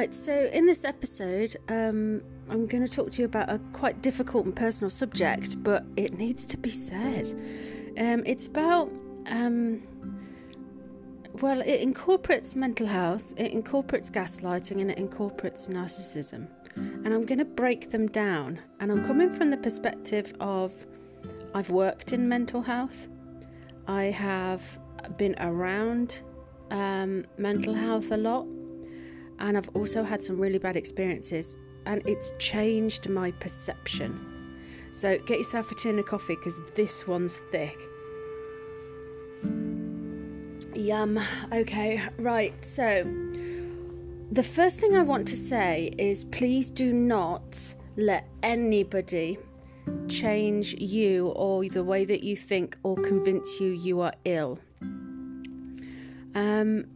Right, so in this episode, um, I'm going to talk to you about a quite difficult and personal subject, but it needs to be said. Um, it's about, um, well, it incorporates mental health, it incorporates gaslighting, and it incorporates narcissism. And I'm going to break them down. And I'm coming from the perspective of I've worked in mental health, I have been around um, mental health a lot and I've also had some really bad experiences, and it's changed my perception. So get yourself a tin of coffee because this one's thick. Yum. Okay, right. So the first thing I want to say is please do not let anybody change you or the way that you think or convince you you are ill. Um,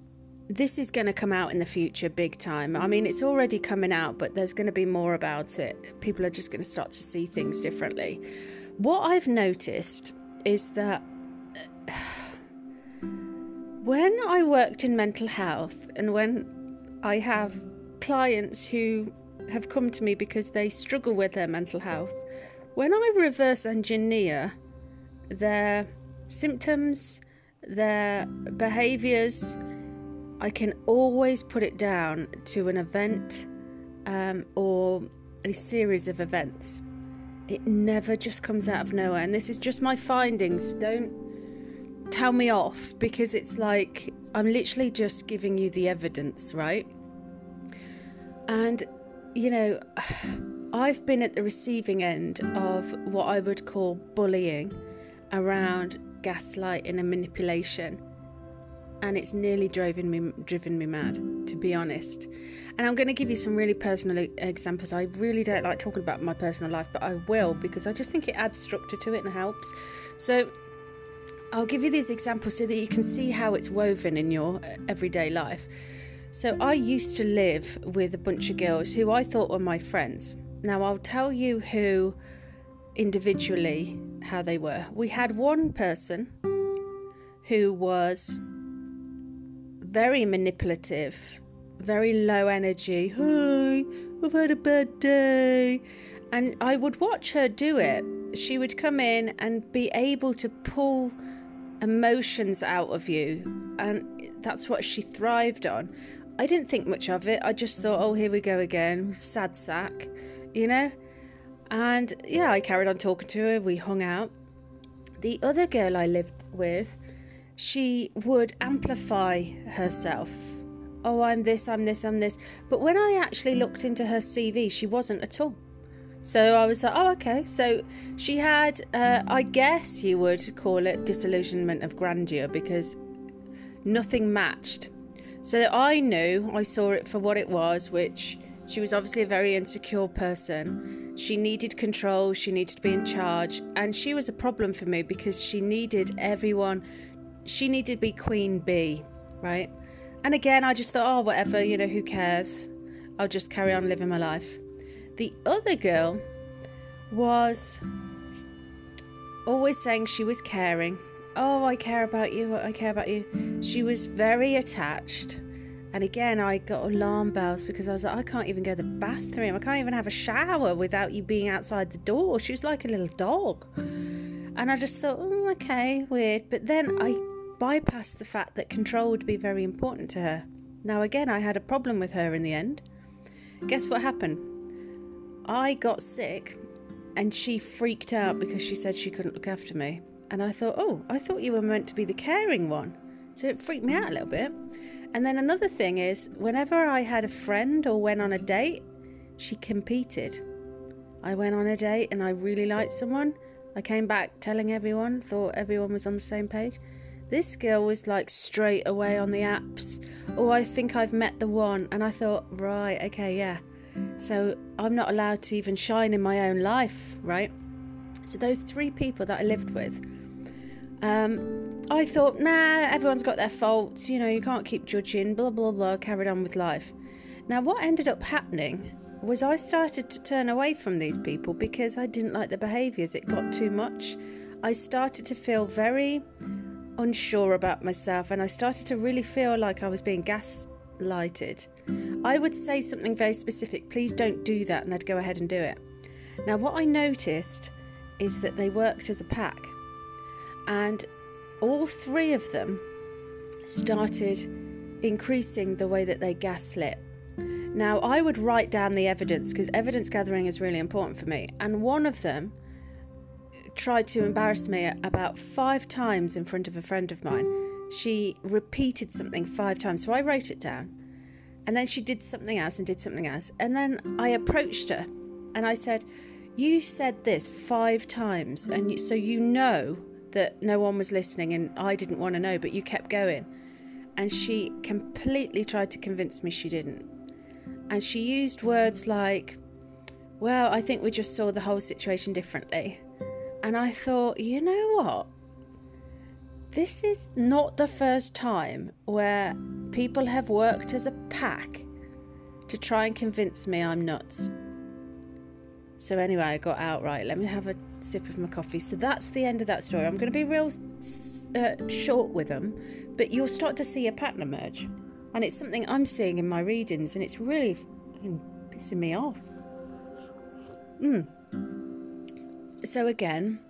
this is going to come out in the future big time. I mean, it's already coming out, but there's going to be more about it. People are just going to start to see things differently. What I've noticed is that when I worked in mental health and when I have clients who have come to me because they struggle with their mental health, when I reverse engineer their symptoms, their behaviors, I can always put it down to an event um, or a series of events. It never just comes out of nowhere. And this is just my findings. Don't tell me off because it's like I'm literally just giving you the evidence, right? And, you know, I've been at the receiving end of what I would call bullying around gaslighting and manipulation and it's nearly driven me driven me mad to be honest. And i'm going to give you some really personal examples. I really don't like talking about my personal life but i will because i just think it adds structure to it and helps. So i'll give you these examples so that you can see how it's woven in your uh, everyday life. So i used to live with a bunch of girls who i thought were my friends. Now i'll tell you who individually how they were. We had one person who was very manipulative, very low energy. Hi, I've had a bad day. And I would watch her do it. She would come in and be able to pull emotions out of you. And that's what she thrived on. I didn't think much of it. I just thought, oh, here we go again. Sad sack, you know? And yeah, I carried on talking to her. We hung out. The other girl I lived with, she would amplify herself. Oh, I'm this, I'm this, I'm this. But when I actually looked into her CV, she wasn't at all. So I was like, oh, okay. So she had, uh, I guess you would call it disillusionment of grandeur because nothing matched. So I knew, I saw it for what it was, which she was obviously a very insecure person. She needed control, she needed to be in charge, and she was a problem for me because she needed everyone she needed to be queen bee, right? And again, I just thought, oh, whatever, you know, who cares? I'll just carry on living my life. The other girl was always saying she was caring. Oh, I care about you, I care about you. She was very attached. And again, I got alarm bells because I was like, I can't even go to the bathroom. I can't even have a shower without you being outside the door. She was like a little dog. And I just thought, oh, okay, weird. But then I bypassed the fact that control would be very important to her. Now, again, I had a problem with her in the end. Guess what happened? I got sick and she freaked out because she said she couldn't look after me. And I thought, oh, I thought you were meant to be the caring one. So it freaked me out a little bit. And then another thing is, whenever I had a friend or went on a date, she competed. I went on a date and I really liked someone. I came back telling everyone, thought everyone was on the same page. This girl was like straight away on the apps. Oh, I think I've met the one. And I thought, right, okay, yeah. So I'm not allowed to even shine in my own life, right? So those three people that I lived with, um, I thought, nah, everyone's got their faults. You know, you can't keep judging, blah, blah, blah, carried on with life. Now, what ended up happening was I started to turn away from these people because I didn't like the behaviours. It got too much. I started to feel very unsure about myself and I started to really feel like I was being gaslighted. I would say something very specific, please don't do that, and they'd go ahead and do it. Now, what I noticed is that they worked as a pack, and all three of them started increasing the way that they gaslit. Now, I would write down the evidence because evidence gathering is really important for me, and one of them tried to embarrass me about five times in front of a friend of mine. She repeated something five times, so I wrote it down. And then she did something else and did something else. And then I approached her and I said, You said this five times, and so you know that no one was listening and I didn't want to know, but you kept going. And she completely tried to convince me she didn't. And she used words like, Well, I think we just saw the whole situation differently. And I thought, you know what? This is not the first time where people have worked as a pack to try and convince me I'm nuts. So, anyway, I got out right. Let me have a sip of my coffee. So, that's the end of that story. I'm going to be real uh, short with them, but you'll start to see a pattern emerge. And it's something I'm seeing in my readings, and it's really pissing me off. Mm. So, again,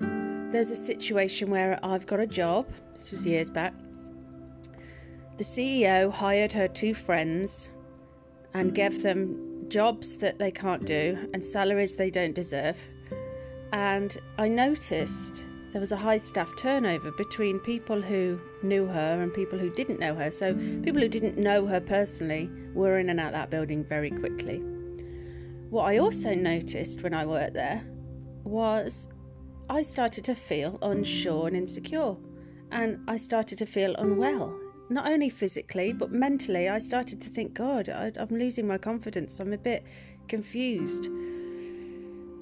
there's a situation where I've got a job. This was years back. The CEO hired her two friends and gave them jobs that they can't do and salaries they don't deserve. And I noticed there was a high staff turnover between people who knew her and people who didn't know her. So, people who didn't know her personally were in and out that building very quickly. What I also noticed when I worked there was I started to feel unsure and insecure, and I started to feel unwell. Not only physically, but mentally, I started to think, God, I, am losing my confidence. I'm a bit confused.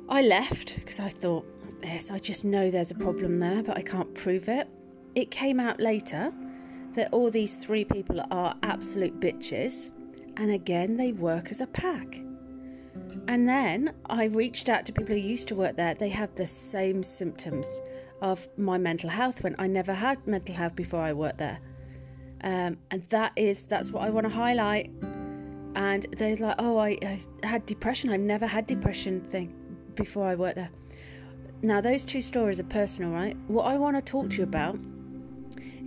I left because I thought, yes, I just know there's a problem there, but I can't prove it. It came out later that all these three people are absolute bitches, and again, they work as a pack. And then I reached out to people who used to work there. They had the same symptoms of my mental health when I never had mental health before I worked there. Um, and that is that's what I want to highlight. And they're like, oh, I, I had depression. I've never had depression thing before I worked there. Now those two stories are personal, right? What I want to talk to you about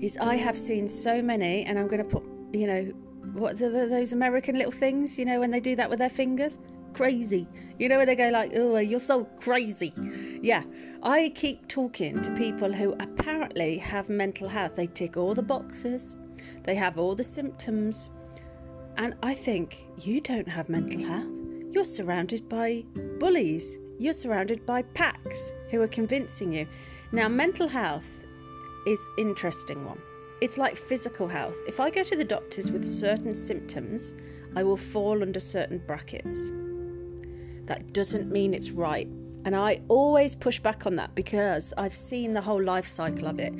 is I have seen so many, and I'm going to put, you know, what the, the, those American little things, you know, when they do that with their fingers crazy. You know, where they go like, oh, you're so crazy. Yeah, I keep talking to people who apparently have mental health. They tick all the boxes, they have all the symptoms. And I think you don't have mental health. You're surrounded by bullies. You're surrounded by packs who are convincing you. Now, mental health is interesting one. It's like physical health. If I go to the doctors with certain symptoms, I will fall under certain brackets that doesn't mean it's right. And I always push back on that because I've seen the whole life cycle of it.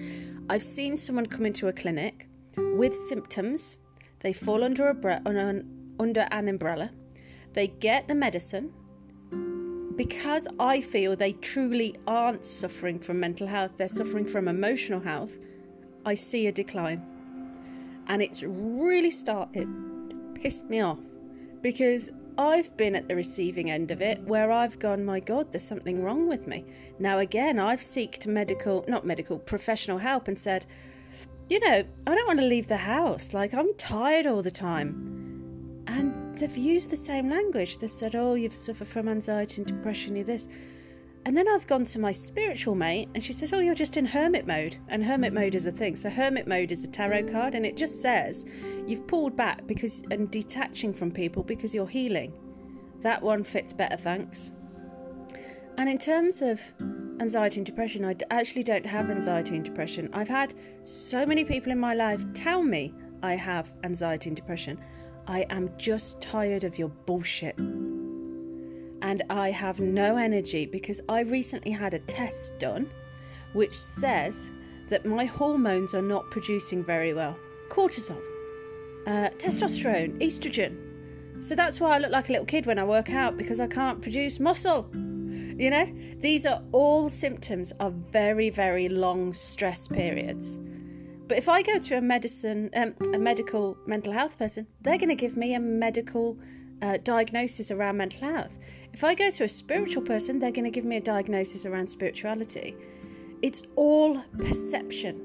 I've seen someone come into a clinic with symptoms, they fall under, a bre- under an umbrella, they get the medicine. Because I feel they truly aren't suffering from mental health, they're suffering from emotional health, I see a decline. And it's really started to piss me off because I've been at the receiving end of it where I've gone, my God, there's something wrong with me. Now, again, I've sought medical, not medical, professional help and said, you know, I don't want to leave the house. Like, I'm tired all the time. And they've used the same language. They've said, oh, you've suffered from anxiety and depression, you're this. And then I've gone to my spiritual mate, and she says, Oh, you're just in hermit mode. And hermit mm-hmm. mode is a thing. So, hermit mode is a tarot card, and it just says you've pulled back because and detaching from people because you're healing. That one fits better, thanks. And in terms of anxiety and depression, I actually don't have anxiety and depression. I've had so many people in my life tell me I have anxiety and depression. I am just tired of your bullshit and I have no energy because I recently had a test done which says that my hormones are not producing very well. Cortisol, uh, testosterone, estrogen. So that's why I look like a little kid when I work out because I can't produce muscle. You know, these are all symptoms of very, very long stress periods. But if I go to a medicine, um, a medical mental health person, they're going to give me a medical uh, diagnosis around mental health. If I go to a spiritual person, they're going to give me a diagnosis around spirituality. It's all perception.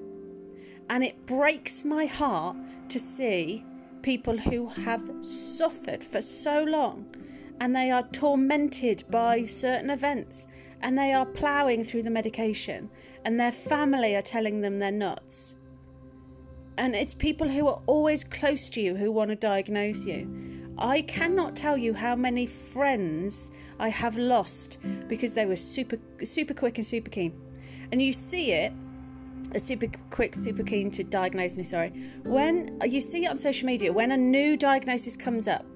And it breaks my heart to see people who have suffered for so long and they are tormented by certain events and they are ploughing through the medication and their family are telling them they're nuts. And it's people who are always close to you who want to diagnose you. I cannot tell you how many friends I have lost because they were super super quick and super keen. And you see it a super quick, super keen to diagnose me. Sorry, when you see it on social media, when a new diagnosis comes up,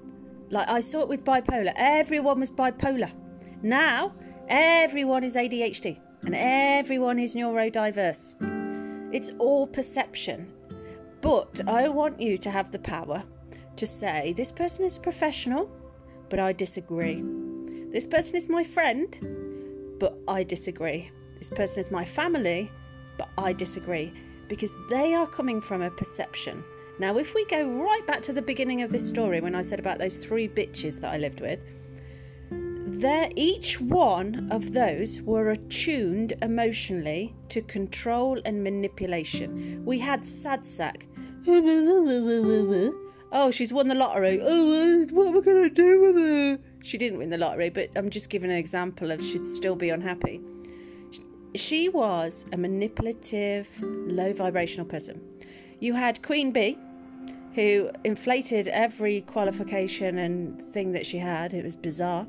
like I saw it with bipolar, everyone was bipolar. Now everyone is ADHD and everyone is neurodiverse. It's all perception. But I want you to have the power to say, this person is a professional, but I disagree. This person is my friend, but I disagree. This person is my family, but I disagree because they are coming from a perception. Now, if we go right back to the beginning of this story when I said about those three bitches that I lived with, there each one of those were attuned emotionally to control and manipulation. We had sad sack. oh, she's won the lottery. Mm. Oh, uh, what am I going to do with her? She didn't win the lottery, but I'm just giving an example of she'd still be unhappy she was a manipulative, low vibrational person. You had Queen Bee, who inflated every qualification and thing that she had. It was bizarre.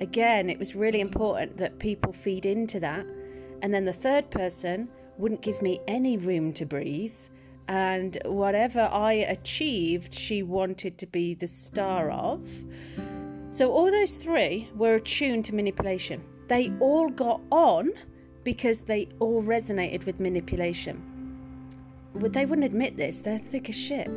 Again, it was really important that people feed into that. And then the third person wouldn't give me any room to breathe. And whatever I achieved, she wanted to be the star of. So all those three were attuned to manipulation. They all got on because they all resonated with manipulation. But they wouldn't admit this, they're thick as shit,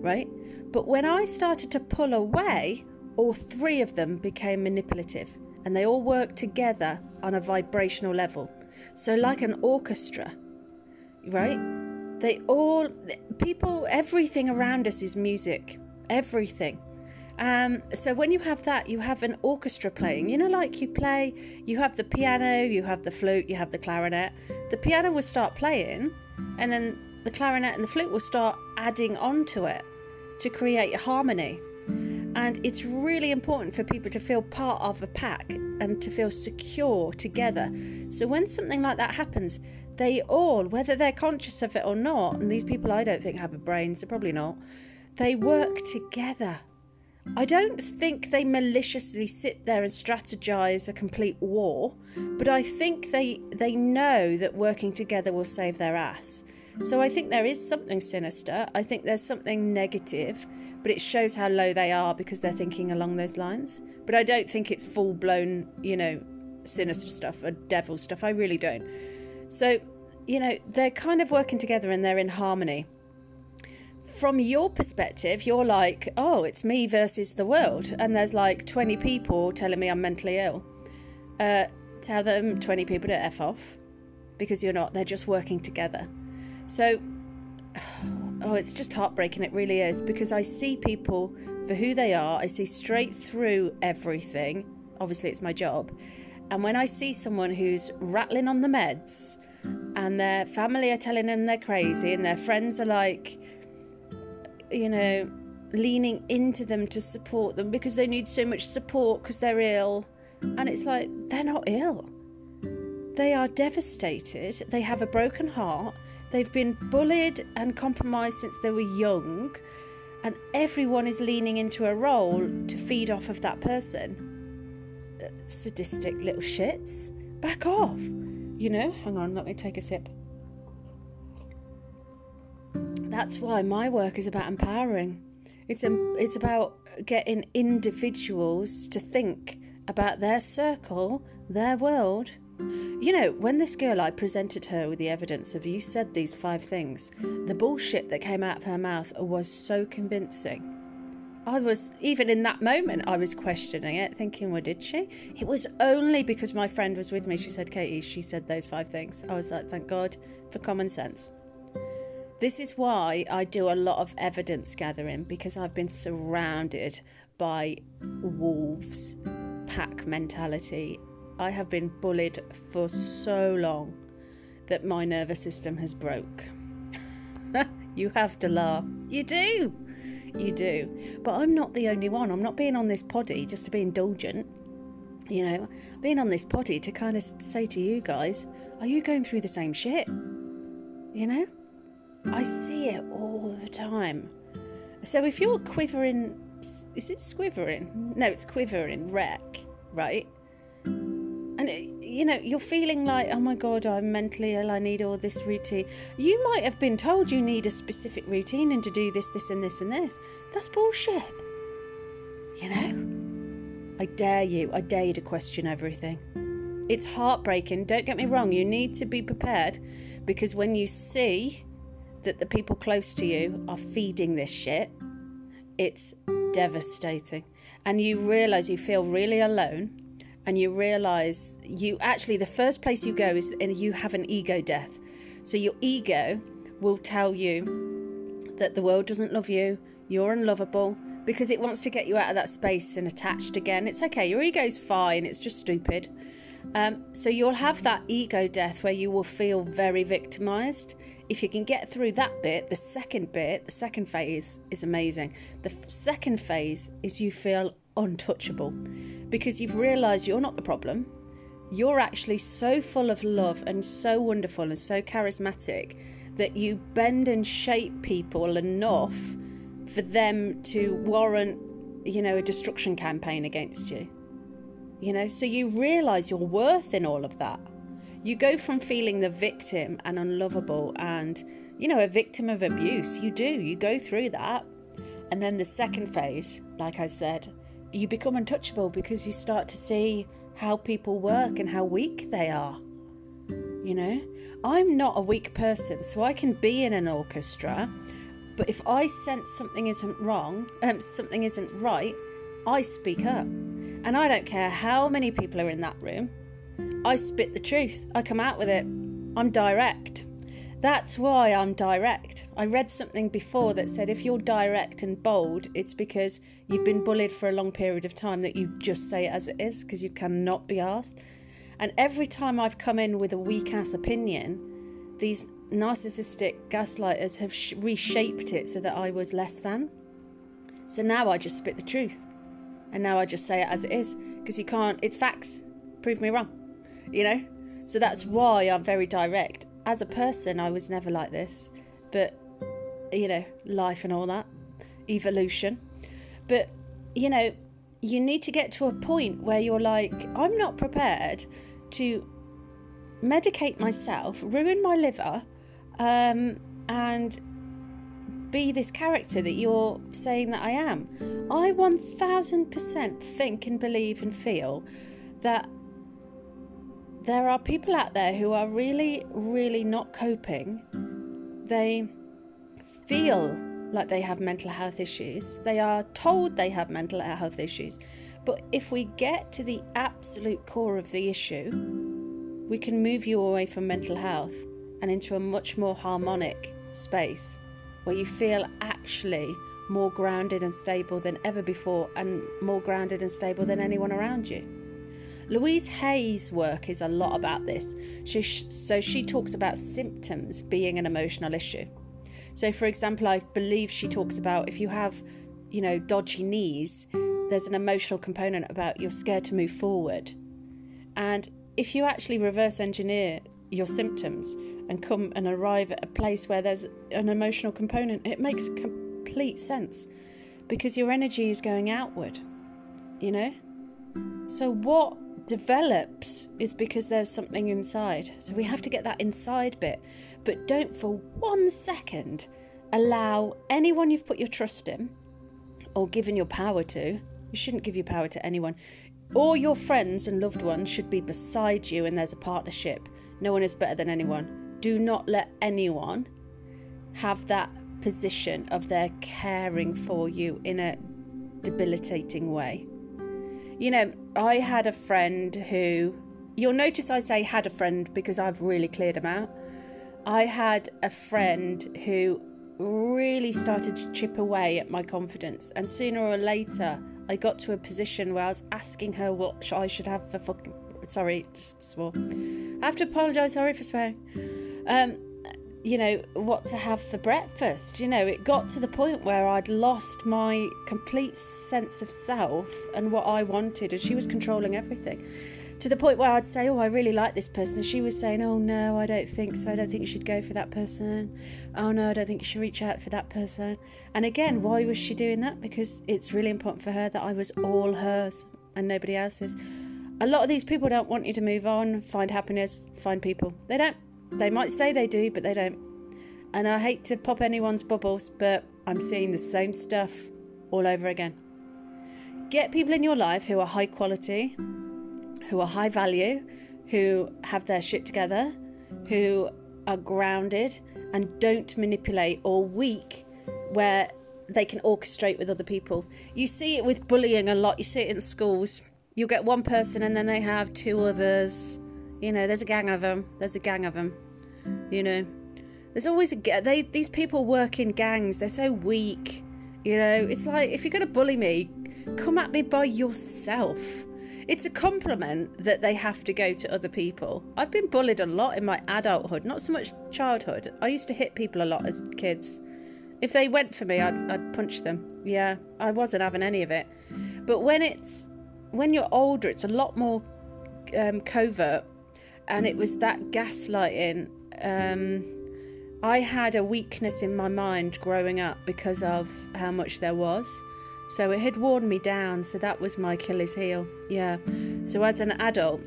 right? But when I started to pull away, all three of them became manipulative and they all worked together on a vibrational level. So, like an orchestra, right? They all, people, everything around us is music. Everything. Um, so when you have that, you have an orchestra playing. You know, like you play, you have the piano, you have the flute, you have the clarinet. The piano will start playing, and then the clarinet and the flute will start adding on to it to create harmony. And it's really important for people to feel part of a pack and to feel secure together. So when something like that happens, they all, whether they're conscious of it or not, and these people I don't think have a brain, so probably not, they work together I don't think they maliciously sit there and strategize a complete war, but I think they they know that working together will save their ass. So I think there is something sinister. I think there's something negative, but it shows how low they are because they're thinking along those lines. But I don't think it's full blown, you know, sinister stuff or devil stuff. I really don't. So, you know, they're kind of working together and they're in harmony from your perspective, you're like, oh, it's me versus the world, and there's like 20 people telling me I'm mentally ill. Uh, tell them 20 people to F off because you're not, they're just working together. So, oh, it's just heartbreaking, it really is, because I see people for who they are, I see straight through everything. Obviously, it's my job. And when I see someone who's rattling on the meds, and their family are telling them they're crazy, and their friends are like, you know, leaning into them to support them because they need so much support because they're ill. And it's like, they're not ill. They are devastated. They have a broken heart. They've been bullied and compromised since they were young. And everyone is leaning into a role to feed off of that person. Uh, sadistic little shits. Back off. You know, hang on, let me take a sip. That's why my work is about empowering. It's it's about getting individuals to think about their circle, their world. You know, when this girl I presented her with the evidence of you said these five things, the bullshit that came out of her mouth was so convincing. I was, even in that moment, I was questioning it, thinking, well, did she? It was only because my friend was with me. She said, Katie, she said those five things. I was like, thank God for common sense. This is why I do a lot of evidence gathering because I've been surrounded by wolves, pack mentality. I have been bullied for so long that my nervous system has broke. you have to laugh. You do. You do. But I'm not the only one. I'm not being on this poddy just to be indulgent. You know, being on this poddy to kind of say to you guys, are you going through the same shit? You know? I see it all the time. So if you're quivering, is it squivering? No, it's quivering wreck, right? And it, you know, you're feeling like, oh my god, I'm mentally ill. I need all this routine. You might have been told you need a specific routine and to do this, this, and this, and this. That's bullshit. You know? I dare you. I dare you to question everything. It's heartbreaking. Don't get me wrong. You need to be prepared because when you see that the people close to you are feeding this shit, it's devastating. And you realize you feel really alone, and you realize you actually, the first place you go is and you have an ego death. So your ego will tell you that the world doesn't love you, you're unlovable, because it wants to get you out of that space and attached again. It's okay, your ego's fine, it's just stupid. Um, so you'll have that ego death where you will feel very victimized if you can get through that bit, the second bit, the second phase is amazing. The second phase is you feel untouchable because you've realized you're not the problem. You're actually so full of love and so wonderful and so charismatic that you bend and shape people enough for them to warrant, you know, a destruction campaign against you. You know, so you realize your worth in all of that you go from feeling the victim and unlovable and, you know, a victim of abuse. You do, you go through that. And then the second phase, like I said, you become untouchable because you start to see how people work and how weak they are. You know, I'm not a weak person, so I can be in an orchestra, but if I sense something isn't wrong, um, something isn't right, I speak up. And I don't care how many people are in that room. I spit the truth. I come out with it. I'm direct. That's why I'm direct. I read something before that said if you're direct and bold, it's because you've been bullied for a long period of time that you just say it as it is because you cannot be asked. And every time I've come in with a weak ass opinion, these narcissistic gaslighters have sh- reshaped it so that I was less than. So now I just spit the truth. And now I just say it as it is because you can't, it's facts. Prove me wrong you know? So that's why I'm very direct. As a person, I was never like this, but you know, life and all that, evolution. But you know, you need to get to a point where you're like, I'm not prepared to medicate myself, ruin my liver, um, and be this character that you're saying that I am. I 1000% think and believe and feel that there are people out there who are really, really not coping. They feel like they have mental health issues. They are told they have mental health issues. But if we get to the absolute core of the issue, we can move you away from mental health and into a much more harmonic space where you feel actually more grounded and stable than ever before and more grounded and stable than anyone around you. Louise Hay's work is a lot about this. She, so she talks about symptoms being an emotional issue. So, for example, I believe she talks about if you have, you know, dodgy knees, there's an emotional component about you're scared to move forward. And if you actually reverse engineer your symptoms and come and arrive at a place where there's an emotional component, it makes complete sense because your energy is going outward, you know? So, what develops is because there's something inside. So we have to get that inside bit. But don't for one second allow anyone you've put your trust in or given your power to, you shouldn't give your power to anyone. All your friends and loved ones should be beside you and there's a partnership. No one is better than anyone. Do not let anyone have that position of their caring for you in a debilitating way. You know, I had a friend who, you'll notice I say had a friend because I've really cleared him out. I had a friend who really started to chip away at my confidence, and sooner or later, I got to a position where I was asking her what I should have for fucking. Sorry, just swore. I have to apologise. Sorry for swearing. Um, you know what to have for breakfast. You know, it got to the point where I'd lost my complete sense of self and what I wanted, and she was controlling everything to the point where I'd say, Oh, I really like this person. And she was saying, Oh, no, I don't think so. I don't think you should go for that person. Oh, no, I don't think you should reach out for that person. And again, why was she doing that? Because it's really important for her that I was all hers and nobody else's. A lot of these people don't want you to move on, find happiness, find people. They don't. They might say they do, but they don't. And I hate to pop anyone's bubbles, but I'm seeing the same stuff all over again. Get people in your life who are high quality, who are high value, who have their shit together, who are grounded and don't manipulate or weak where they can orchestrate with other people. You see it with bullying a lot, you see it in schools. You'll get one person and then they have two others. You know, there's a gang of them. There's a gang of them. You know, there's always a they these people work in gangs. They're so weak. You know, it's like if you're going to bully me, come at me by yourself. It's a compliment that they have to go to other people. I've been bullied a lot in my adulthood, not so much childhood. I used to hit people a lot as kids. If they went for me, I'd, I'd punch them. Yeah, I wasn't having any of it. But when it's when you're older, it's a lot more um, covert, and it was that gaslighting. Um, I had a weakness in my mind growing up because of how much there was. So it had worn me down, so that was my killer's heel. Yeah. So as an adult,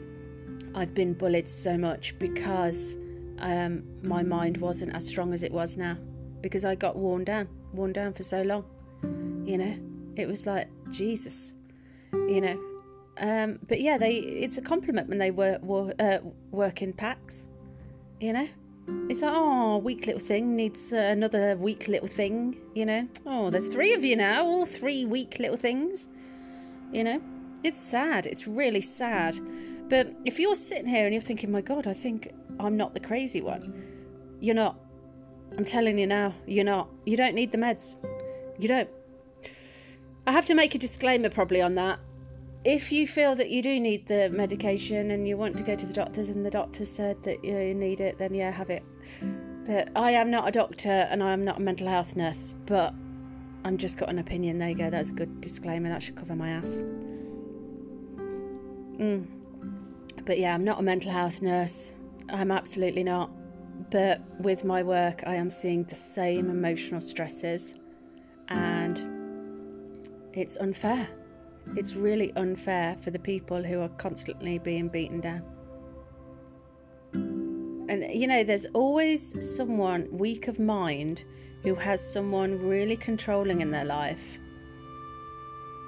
I've been bullied so much because um, my mind wasn't as strong as it was now because I got worn down, worn down for so long. You know, it was like Jesus. You know, um, but yeah, they it's a compliment when they work work, uh, work in packs. You know, it's like, oh, weak little thing needs uh, another weak little thing, you know. Oh, there's three of you now, all three weak little things, you know. It's sad. It's really sad. But if you're sitting here and you're thinking, my God, I think I'm not the crazy one, you're not. I'm telling you now, you're not. You don't need the meds. You don't. I have to make a disclaimer probably on that if you feel that you do need the medication and you want to go to the doctors and the doctor said that you need it, then yeah, have it. But I am not a doctor and I am not a mental health nurse, but I'm just got an opinion. There you go. That's a good disclaimer. That should cover my ass. Mm. But yeah, I'm not a mental health nurse. I'm absolutely not. But with my work, I am seeing the same emotional stresses, and it's unfair. It's really unfair for the people who are constantly being beaten down. And you know, there's always someone weak of mind who has someone really controlling in their life,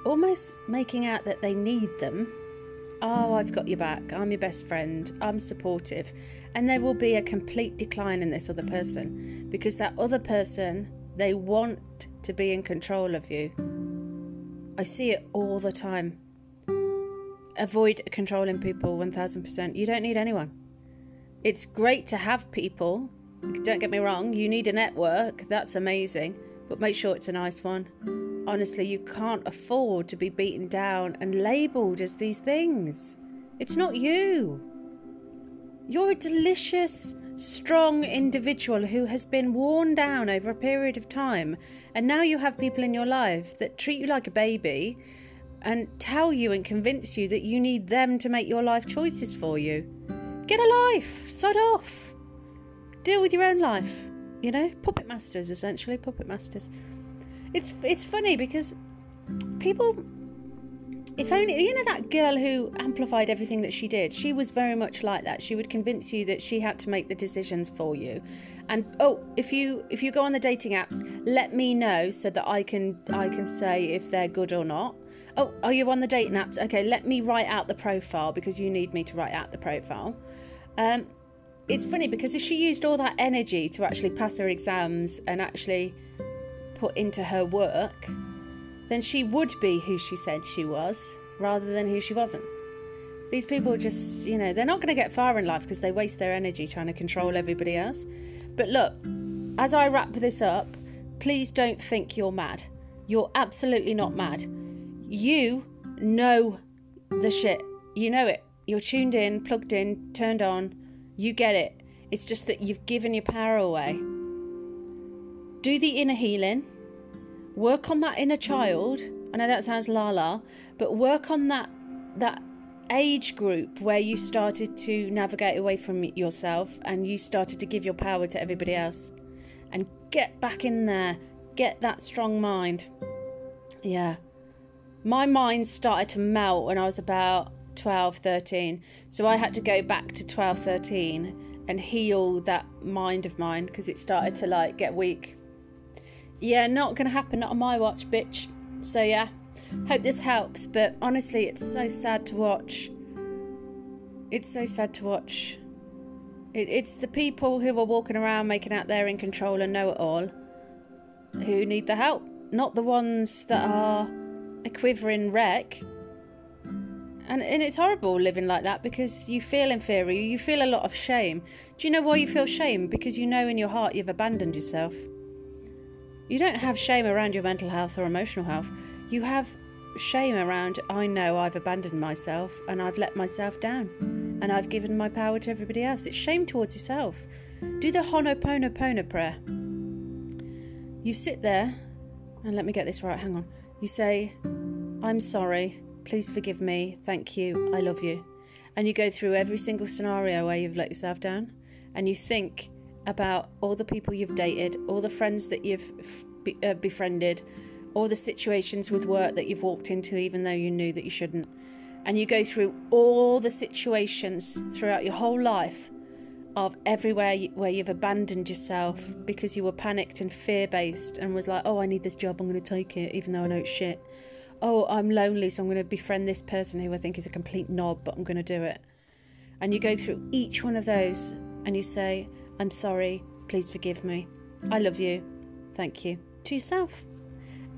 almost making out that they need them. Oh, I've got your back. I'm your best friend. I'm supportive. And there will be a complete decline in this other person because that other person, they want to be in control of you I see it all the time. Avoid controlling people 1000%. You don't need anyone. It's great to have people. Don't get me wrong, you need a network. That's amazing. But make sure it's a nice one. Honestly, you can't afford to be beaten down and labelled as these things. It's not you. You're a delicious, strong individual who has been worn down over a period of time and now you have people in your life that treat you like a baby and tell you and convince you that you need them to make your life choices for you. Get a life, sod off. Deal with your own life. You know, puppet masters essentially, puppet masters. It's it's funny because people if only you know that girl who amplified everything that she did? She was very much like that. She would convince you that she had to make the decisions for you. And oh if you if you go on the dating apps let me know so that i can i can say if they're good or not. Oh are you on the dating apps? Okay let me write out the profile because you need me to write out the profile. Um it's funny because if she used all that energy to actually pass her exams and actually put into her work then she would be who she said she was rather than who she wasn't these people just you know they're not going to get far in life because they waste their energy trying to control everybody else But look, as I wrap this up, please don't think you're mad. You're absolutely not mad. You know the shit. You know it. You're tuned in, plugged in, turned on. You get it. It's just that you've given your power away. Do the inner healing. Work on that inner child. I know that sounds la la, but work on that that age group where you started to navigate away from yourself and you started to give your power to everybody else and get back in there get that strong mind. Yeah. My mind started to melt when i was about 12 13 so i had to go back to 12 13 and heal that mind of mine because it started to like get weak yeah not gonna happen not on my watch bitch so yeah hope this helps but honestly it's so sad to watch it's so sad to watch it, it's the people who are walking around making out they're in control and know it all who need the help not the ones that are a quivering wreck and, and it's horrible living like that because you feel inferior, you feel a lot of shame. Do you know why you feel shame? Because you know in your heart you've abandoned yourself. You don't have shame around your mental health or emotional health. You have shame around, I know I've abandoned myself and I've let myself down and I've given my power to everybody else. It's shame towards yourself. Do the Ho'oponopono prayer. You sit there, and let me get this right, hang on. You say, I'm sorry, Please forgive me. Thank you. I love you. And you go through every single scenario where you've let yourself down and you think about all the people you've dated, all the friends that you've be, uh, befriended, all the situations with work that you've walked into even though you knew that you shouldn't. And you go through all the situations throughout your whole life of everywhere you, where you've abandoned yourself because you were panicked and fear based and was like, oh, I need this job, I'm going to take it, even though I know it's shit oh, I'm lonely, so I'm going to befriend this person who I think is a complete knob, but I'm going to do it. And you go through each one of those and you say, I'm sorry, please forgive me, I love you, thank you, to yourself.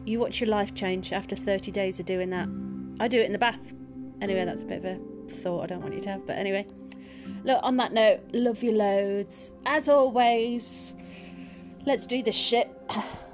You watch your life change after 30 days of doing that. I do it in the bath. Anyway, that's a bit of a thought I don't want you to have, but anyway. Look, on that note, love you loads. As always, let's do this shit.